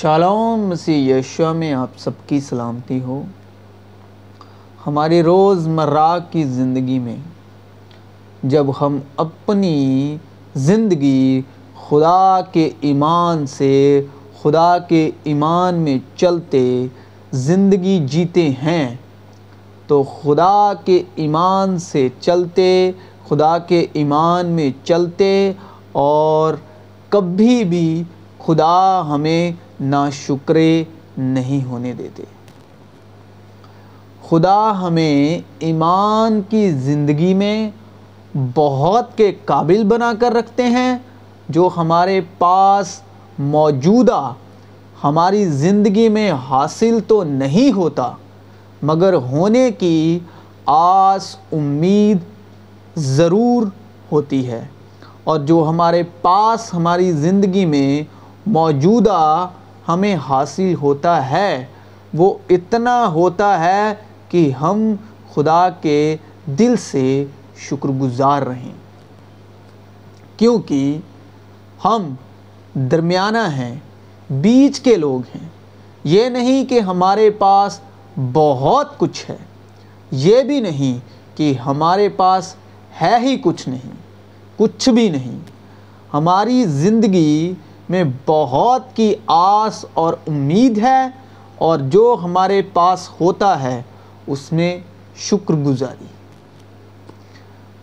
Shalom مسیح Yeshua میں آپ سب کی سلامتی ہو۔ ہماری روز مرہ کی زندگی میں جب ہم اپنی زندگی خدا کے ایمان سے، خدا کے ایمان میں چلتے زندگی جیتے ہیں، تو خدا کے ایمان سے چلتے، خدا کے ایمان میں چلتے اور کبھی بھی خدا ہمیں ناشکرے نہیں ہونے دیتے۔ خدا ہمیں ایمان کی زندگی میں بہت کے قابل بنا کر رکھتے ہیں، جو ہمارے پاس موجودہ ہماری زندگی میں حاصل تو نہیں ہوتا، مگر ہونے کی آس امید ضرور ہوتی ہے۔ اور جو ہمارے پاس ہماری زندگی میں موجودہ ہمیں حاصل ہوتا ہے۔ وہ اتنا ہوتا ہے کہ ہم خدا کے دل سے شکر گزار رہیں۔ کیونکہ ہم درمیانہ ہیں، بیچ کے لوگ ہیں۔ یہ نہیں کہ ہمارے پاس بہت کچھ ہے، یہ بھی نہیں کہ ہمارے پاس ہے ہی کچھ نہیں، کچھ بھی نہیں۔ ہماری زندگی میں بہت کی آس اور امید ہے اور جو ہمارے پاس ہوتا ہے، اس میں شکر گزاری۔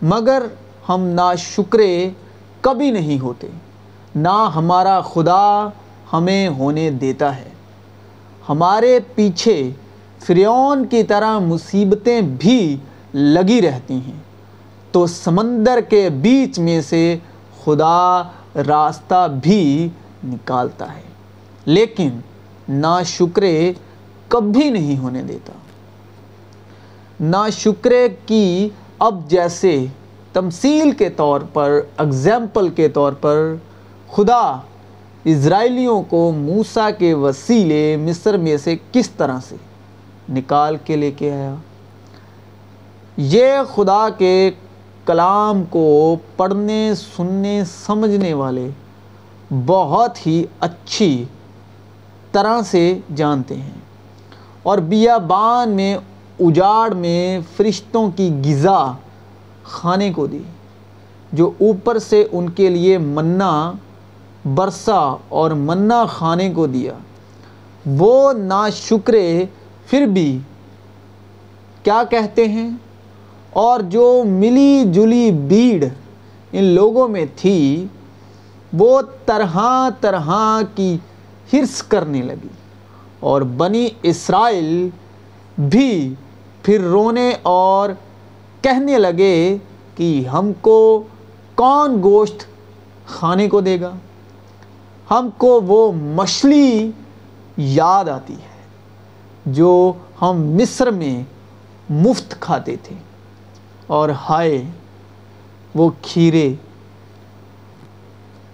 مگر ہم نا شکرے کبھی نہیں ہوتے نہ ہمارا خدا ہمیں ہونے دیتا ہے۔ ہمارے پیچھے فریون کی طرح مصیبتیں بھی لگی رہتی ہیں۔ تو سمندر کے بیچ میں سے خدا راستہ بھی نکالتا ہے۔ لیکن نا شکرے کبھی نہیں ہونے دیتا۔ نا شکرے کی اب جیسے تمثیل کے طور پر اگزامپل کے طور پر خدا اسرائیلیوں کو موسیٰ کے وسیلے مصر میں سے کس طرح سے نکال کے لے کے آیا؟ یہ خدا کے کلام کو پڑھنے، سننے، سمجھنے والے بہت ہی اچھی طرح سے جانتے ہیں۔ اور بیابان میں، اجاڑ میں فرشتوں کی غذا کھانے کو دی، جو اوپر سے ان کے لیے منا، برسا اور منا کھانے کو دیا۔ وہ نا شکرے پھر بھی کیا کہتے ہیں؟ اور جو ملی جلی بھیڑ ان لوگوں میں تھی، وہ طرح طرح کی حرص کرنے لگی اور بنی اسرائیل بھی پھر رونے اور کہنے لگے کہ ہم کو کون گوشت کھانے کو دے گا؟ ہم کو وہ مچھلی یاد آتی ہے جو ہم مصر میں مفت کھاتے تھے۔ اور ہائے، وہ کھیرے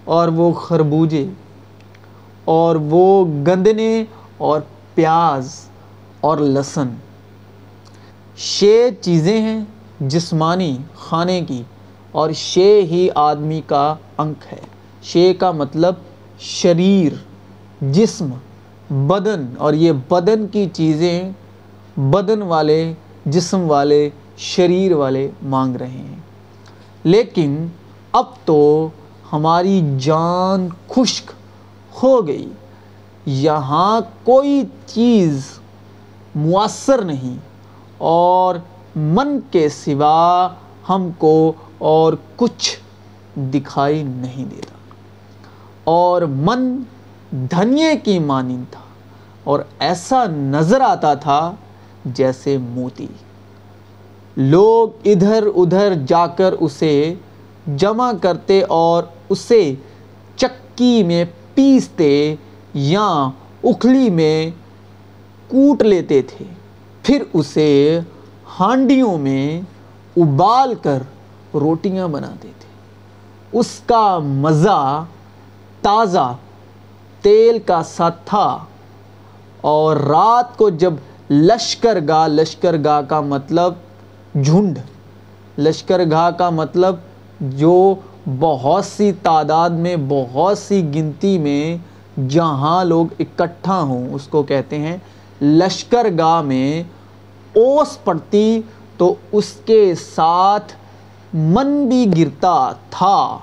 اور وہ خربوجے اور وہ گندنے اور پیاز اور لہسن۔ شے چیزیں ہیں جسمانی کھانے کی اور شے ہی آدمی کا انک ہے۔ شے کا مطلب شریر، جسم، بدن اور یہ بدن کی چیزیں بدن والے، جسم والے شریر والے مانگ رہے ہیں۔ لیکن اب تو ہماری جان خشک ہو گئی۔ یہاں کوئی چیز مؤثر نہیں اور من کے سوا ہم کو اور کچھ دکھائی نہیں دیتا۔ اور من دھنیے کی مانند تھا اور ایسا نظر آتا تھا جیسے موتی۔ لوگ ادھر ادھر جا کر اسے جمع کرتے اور اسے چکی میں پیستے یا اکھلی میں کوٹ لیتے تھے۔ پھر اسے ہانڈیوں میں ابال کر روٹیاں بناتے تھے۔ اس کا مزہ تازہ تیل کا سا تھا اور رات کو جب لشکر گاہ لشکر گاہ کا مطلب جھنڈ۔ لشکر گاہ کا مطلب جو بہت سی تعداد میں، بہت سی گنتی میں جہاں لوگ اکٹھا ہوں، اس کو کہتے ہیں لشکر گاہ میں اوس پڑتی تو اس کے ساتھ من بھی گرتا تھا۔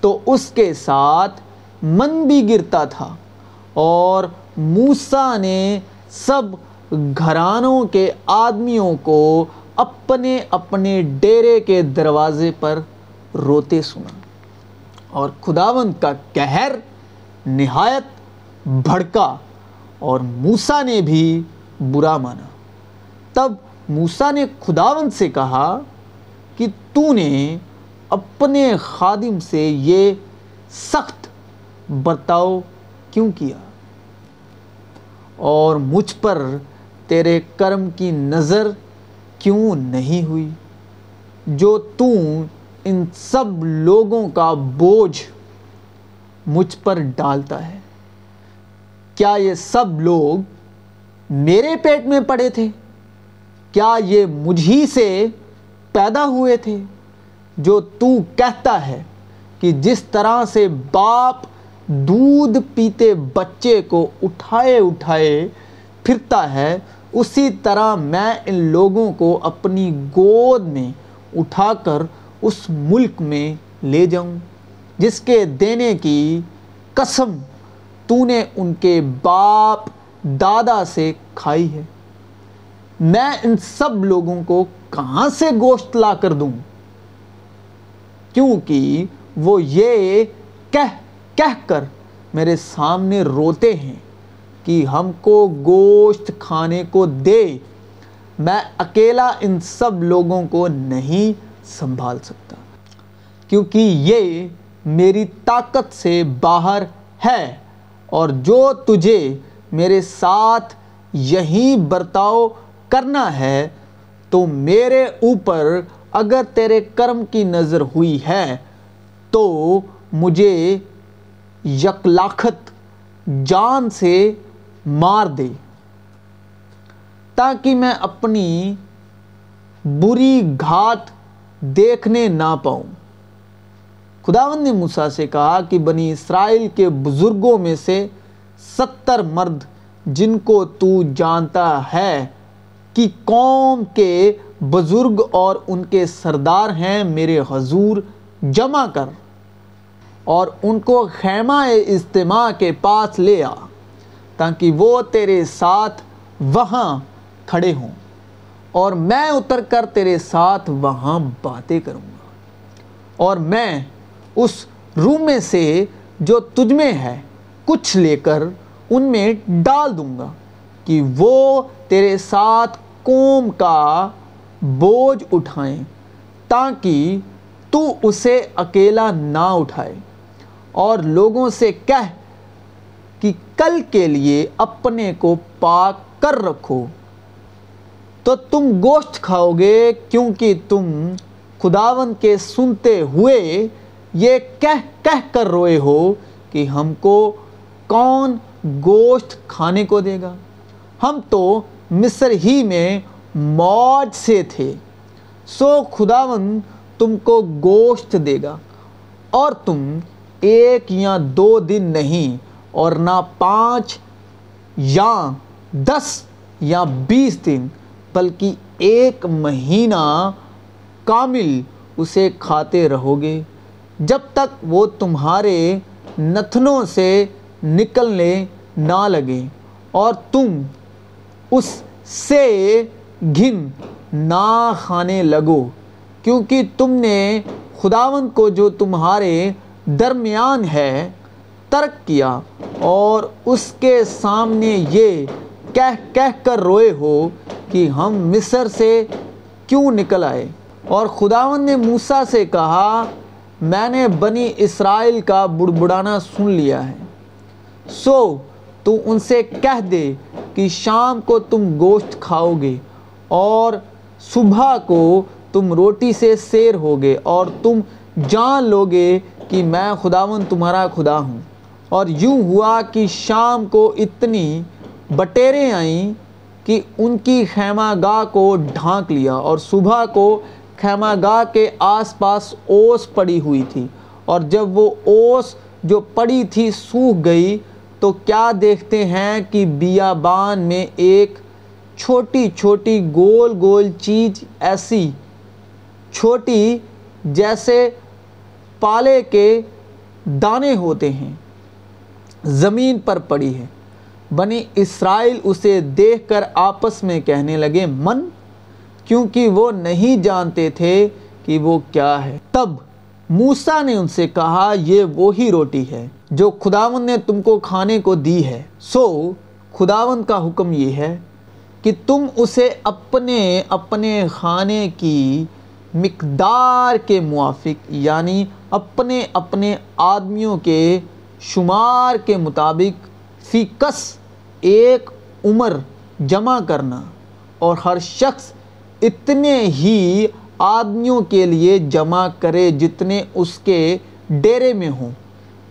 تو اس کے ساتھ من بھی گرتا تھا۔ اور موسیٰ نے سب گھرانوں کے آدمیوں کو اپنے اپنے ڈیرے کے دروازے پر روتے سنا۔ اور خداوند کا کہر نہایت بھڑکا اور موسیٰ نے بھی برا مانا۔ تب موسیٰ نے خداوند سے کہا کہ تو نے اپنے خادم سے یہ سخت برتاؤ کیوں کیا؟ اور مجھ پر تیرے کرم کی نظر کیوں نہیں ہوئی؟ جو تو ان سب لوگوں کا بوجھ مجھ پر ڈالتا ہے۔ کیا یہ سب لوگ میرے پیٹ میں پڑے تھے؟ کیا یہ مجھی سے پیدا ہوئے تھے؟ جو تو کہتا ہے کہ جس طرح سے باپ دودھ پیتے بچے کو اٹھائے اٹھائے پھرتا ہے اسی طرح میں ان لوگوں کو اپنی گود میں اٹھا کر اس ملک میں لے جاؤں، جس کے دینے کی قسم تو نے ان کے باپ دادا سے کھائی ہے۔ میں ان سب لوگوں کو کہاں سے گوشت لا کر دوں؟ کیونکہ وہ یہ کہہ کہہ کر میرے سامنے روتے ہیں۔ کہ ہم کو گوشت کھانے کو دے۔ میں اکیلا ان سب لوگوں کو نہیں سنبھال سکتا، کیونکہ یہ میری طاقت سے باہر ہے اور جو تجھے میرے ساتھ یہی برتاؤ کرنا ہے، تو میرے اوپر اگر تیرے کرم کی نظر ہوئی ہے، تو مجھے یکلاکھت جان سے مار دے تاکہ میں اپنی بری گھات دیکھنے نہ پاؤں۔ خداوند نے موسیٰ سے کہا کہ بنی اسرائیل کے بزرگوں میں سے ستر مرد جن کو تو جانتا ہے کہ قوم کے بزرگ اور ان کے سردار ہیں، میرے حضور جمع کر اور ان کو خیمہ اجتماع کے پاس لے آ۔ تاکہ وہ تیرے ساتھ وہاں کھڑے ہوں اور میں اتر کر تیرے ساتھ وہاں باتیں کروں گا۔ اور میں اس روم میں سے جو تجھ میں ہے، کچھ لے کر ان میں ڈال دوں گا کہ وہ تیرے ساتھ قوم کا بوجھ اٹھائیں تاکہ تو اسے اکیلا نہ اٹھائے اور لوگوں سے کہہ کہ کل کے لیے اپنے کو پاک کر رکھو۔ تو تم گوشت کھاؤ گے کیونکہ تم خداون کے سنتے ہوئے یہ کہہ کہہ کر روئے ہو کہ ہم کو کون گوشت کھانے کو دے گا۔ ہم تو مصر ہی میں موج سے تھے۔ سو خداون تم کو گوشت دے گا اور تم ایک یا دو دن نہیں اور نہ پانچ یا دس یا بیس دن، بلکہ ایک مہینہ کامل اسے کھاتے رہو گے۔ جب تک وہ تمہارے نتنوں سے نکلنے نہ لگے اور تم اس سے گھن نہ کھانے لگو، کیونکہ تم نے خداون کو جو تمہارے درمیان ہے ترک کیا اور اس کے سامنے یہ کہہ کہہ کر روئے ہو کہ ہم مصر سے کیوں نکل آئے؟ اور خداون نے موسیٰ سے کہا، میں نے بنی اسرائیل کا بڑبڑانا سن لیا ہے۔ سو، تو ان سے کہہ دے کہ شام کو تم گوشت کھاؤ گے اور صبح کو تم روٹی سے سیر ہوگے اور تم جان لوگے کہ میں خداون تمہارا خدا ہوں۔ اور یوں ہوا کہ شام کو اتنی بٹیریں آئیں کہ ان کی خیمہ گاہ کو ڈھانک لیا اور صبح کو خیمہ گاہ کے آس پاس اوس پڑی ہوئی تھی۔ اور جب وہ اوس جو پڑی تھی سوکھ گئی تو کیا دیکھتے ہیں کہ بیابان میں ایک چھوٹی چھوٹی گول گول چیز ایسی چھوٹی جیسے پالے کے دانے ہوتے ہیں۔ زمین پر پڑی ہے۔ بنی اسرائیل اسے دیکھ کر آپس میں کہنے لگے، من؟ کیونکہ وہ نہیں جانتے تھے کہ وہ کیا ہے۔ تب موسیٰ نے ان سے کہا، یہ وہی روٹی ہے جو خداون نے تم کو کھانے کو دی ہے۔ سو، خداون کا حکم یہ ہے کہ تم اسے اپنے اپنے کھانے کی مقدار کے موافق یعنی اپنے اپنے آدمیوں کے شمار کے مطابق فی کس ایک عمر جمع کرنا اور ہر شخص اتنے ہی آدمیوں کے لیے جمع کرے جتنے اس کے ڈیرے میں ہوں۔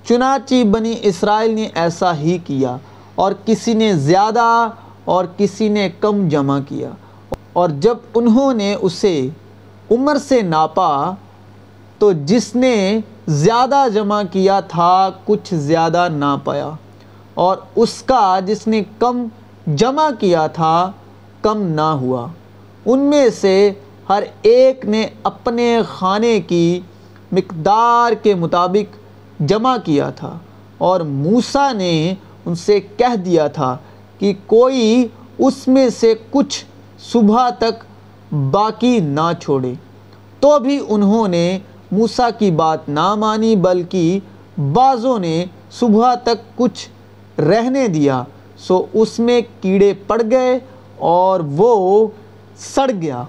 چنانچہ بنی اسرائیل نے ایسا ہی کیا اور کسی نے زیادہ اور کسی نے کم جمع کیا۔ اور جب انہوں نے اسے عمر سے ناپا تو جس نے زیادہ جمع کیا تھا، کچھ زیادہ نہ پایا۔ اور اس کا جس نے کم جمع کیا تھا، کم نہ ہوا۔ ان میں سے ہر ایک نے اپنے کھانے کی مقدار کے مطابق جمع کیا تھا۔ اور موسیٰ نے ان سے کہہ دیا تھا کہ کوئی اس میں سے کچھ صبح تک باقی نہ چھوڑے۔ تو بھی انہوں نے موسیٰ کی بات نہ مانی، بلکہ بعضوں نے صبح تک کچھ رہنے دیا، سو اس میں کیڑے پڑ گئے اور وہ سڑ گیا۔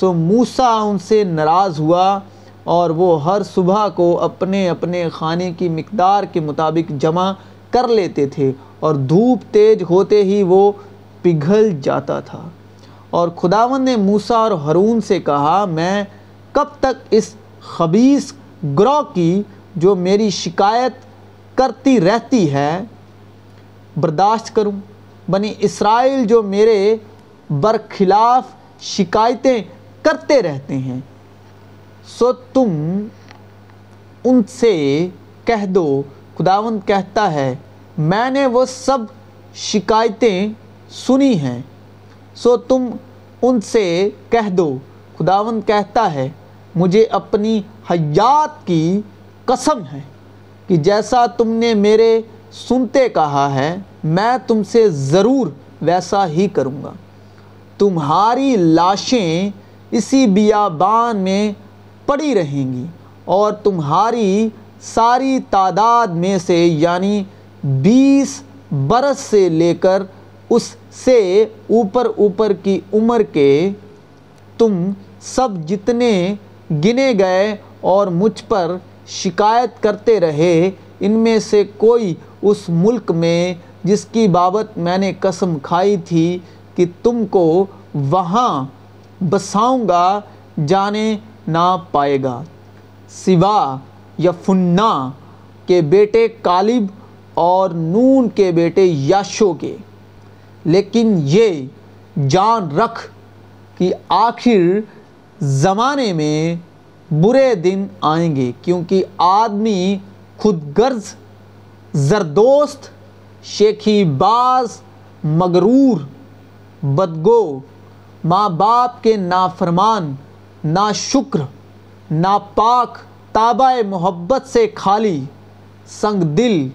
سو موسیٰ ان سے ناراض ہوا اور وہ ہر صبح کو اپنے اپنے کھانے کی مقدار کے مطابق جمع کر لیتے تھے اور دھوپ تیز ہوتے ہی وہ پگھل جاتا تھا۔ اور خداون نے موسیٰ اور ہرون سے کہا، میں کب تک اس خبیص گروہ کی جو میری شکایت کرتی رہتی ہے، برداشت کروں۔ بنی اسرائیل جو میرے برخلاف شکایتیں کرتے رہتے ہیں، سو تم ان سے کہہ دو۔ خداون کہتا ہے، میں نے وہ سب شکایتیں سنی ہیں، سو تم ان سے کہہ دو۔ خداون کہتا ہے مجھے اپنی حیات کی قسم ہے کہ جیسا تم نے میرے سنتے کہا ہے، میں تم سے ضرور ویسا ہی کروں گا۔ تمہاری لاشیں اسی بیابان میں پڑی رہیں گی اور تمہاری ساری تعداد میں سے یعنی بیس برس سے لے کر اس سے اوپر اوپر کی عمر کے، تم سب جتنے گنے گئے اور مجھ پر شکایت کرتے رہے، ان میں سے کوئی اس ملک میں جس کی بابت میں نے قسم کھائی تھی کہ تم کو وہاں بساؤں گا، جانے نہ پائے گا۔ سوا یفنا کے بیٹے کالب اور نون کے بیٹے یاشو کے۔ لیکن یہ جان رکھ کہ آخر زمانے میں برے دن آئیں گے کیونکہ آدمی خود غرض، زردوست، شیخی باز، مغرور، بدگو، ماں باپ کے نافرمان نا شکر ناپاک، تابع محبت سے خالی، سنگ دل،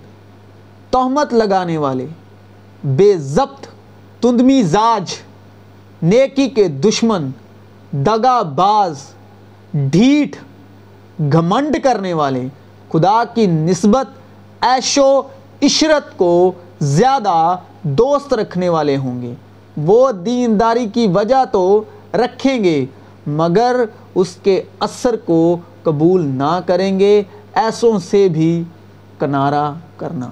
تہمت لگانے والے، بے ضبط، تندمی زاج، نیکی کے دشمن دگا باز ڈھیٹ، گھمنڈ کرنے والے۔ خدا کی نسبت عیش و عشرت کو زیادہ دوست رکھنے والے ہوں گے۔ وہ دینداری کی وجہ تو رکھیں گے، مگر اس کے اثر کو قبول نہ کریں گے۔ ایسوں سے بھی کنارہ کرنا۔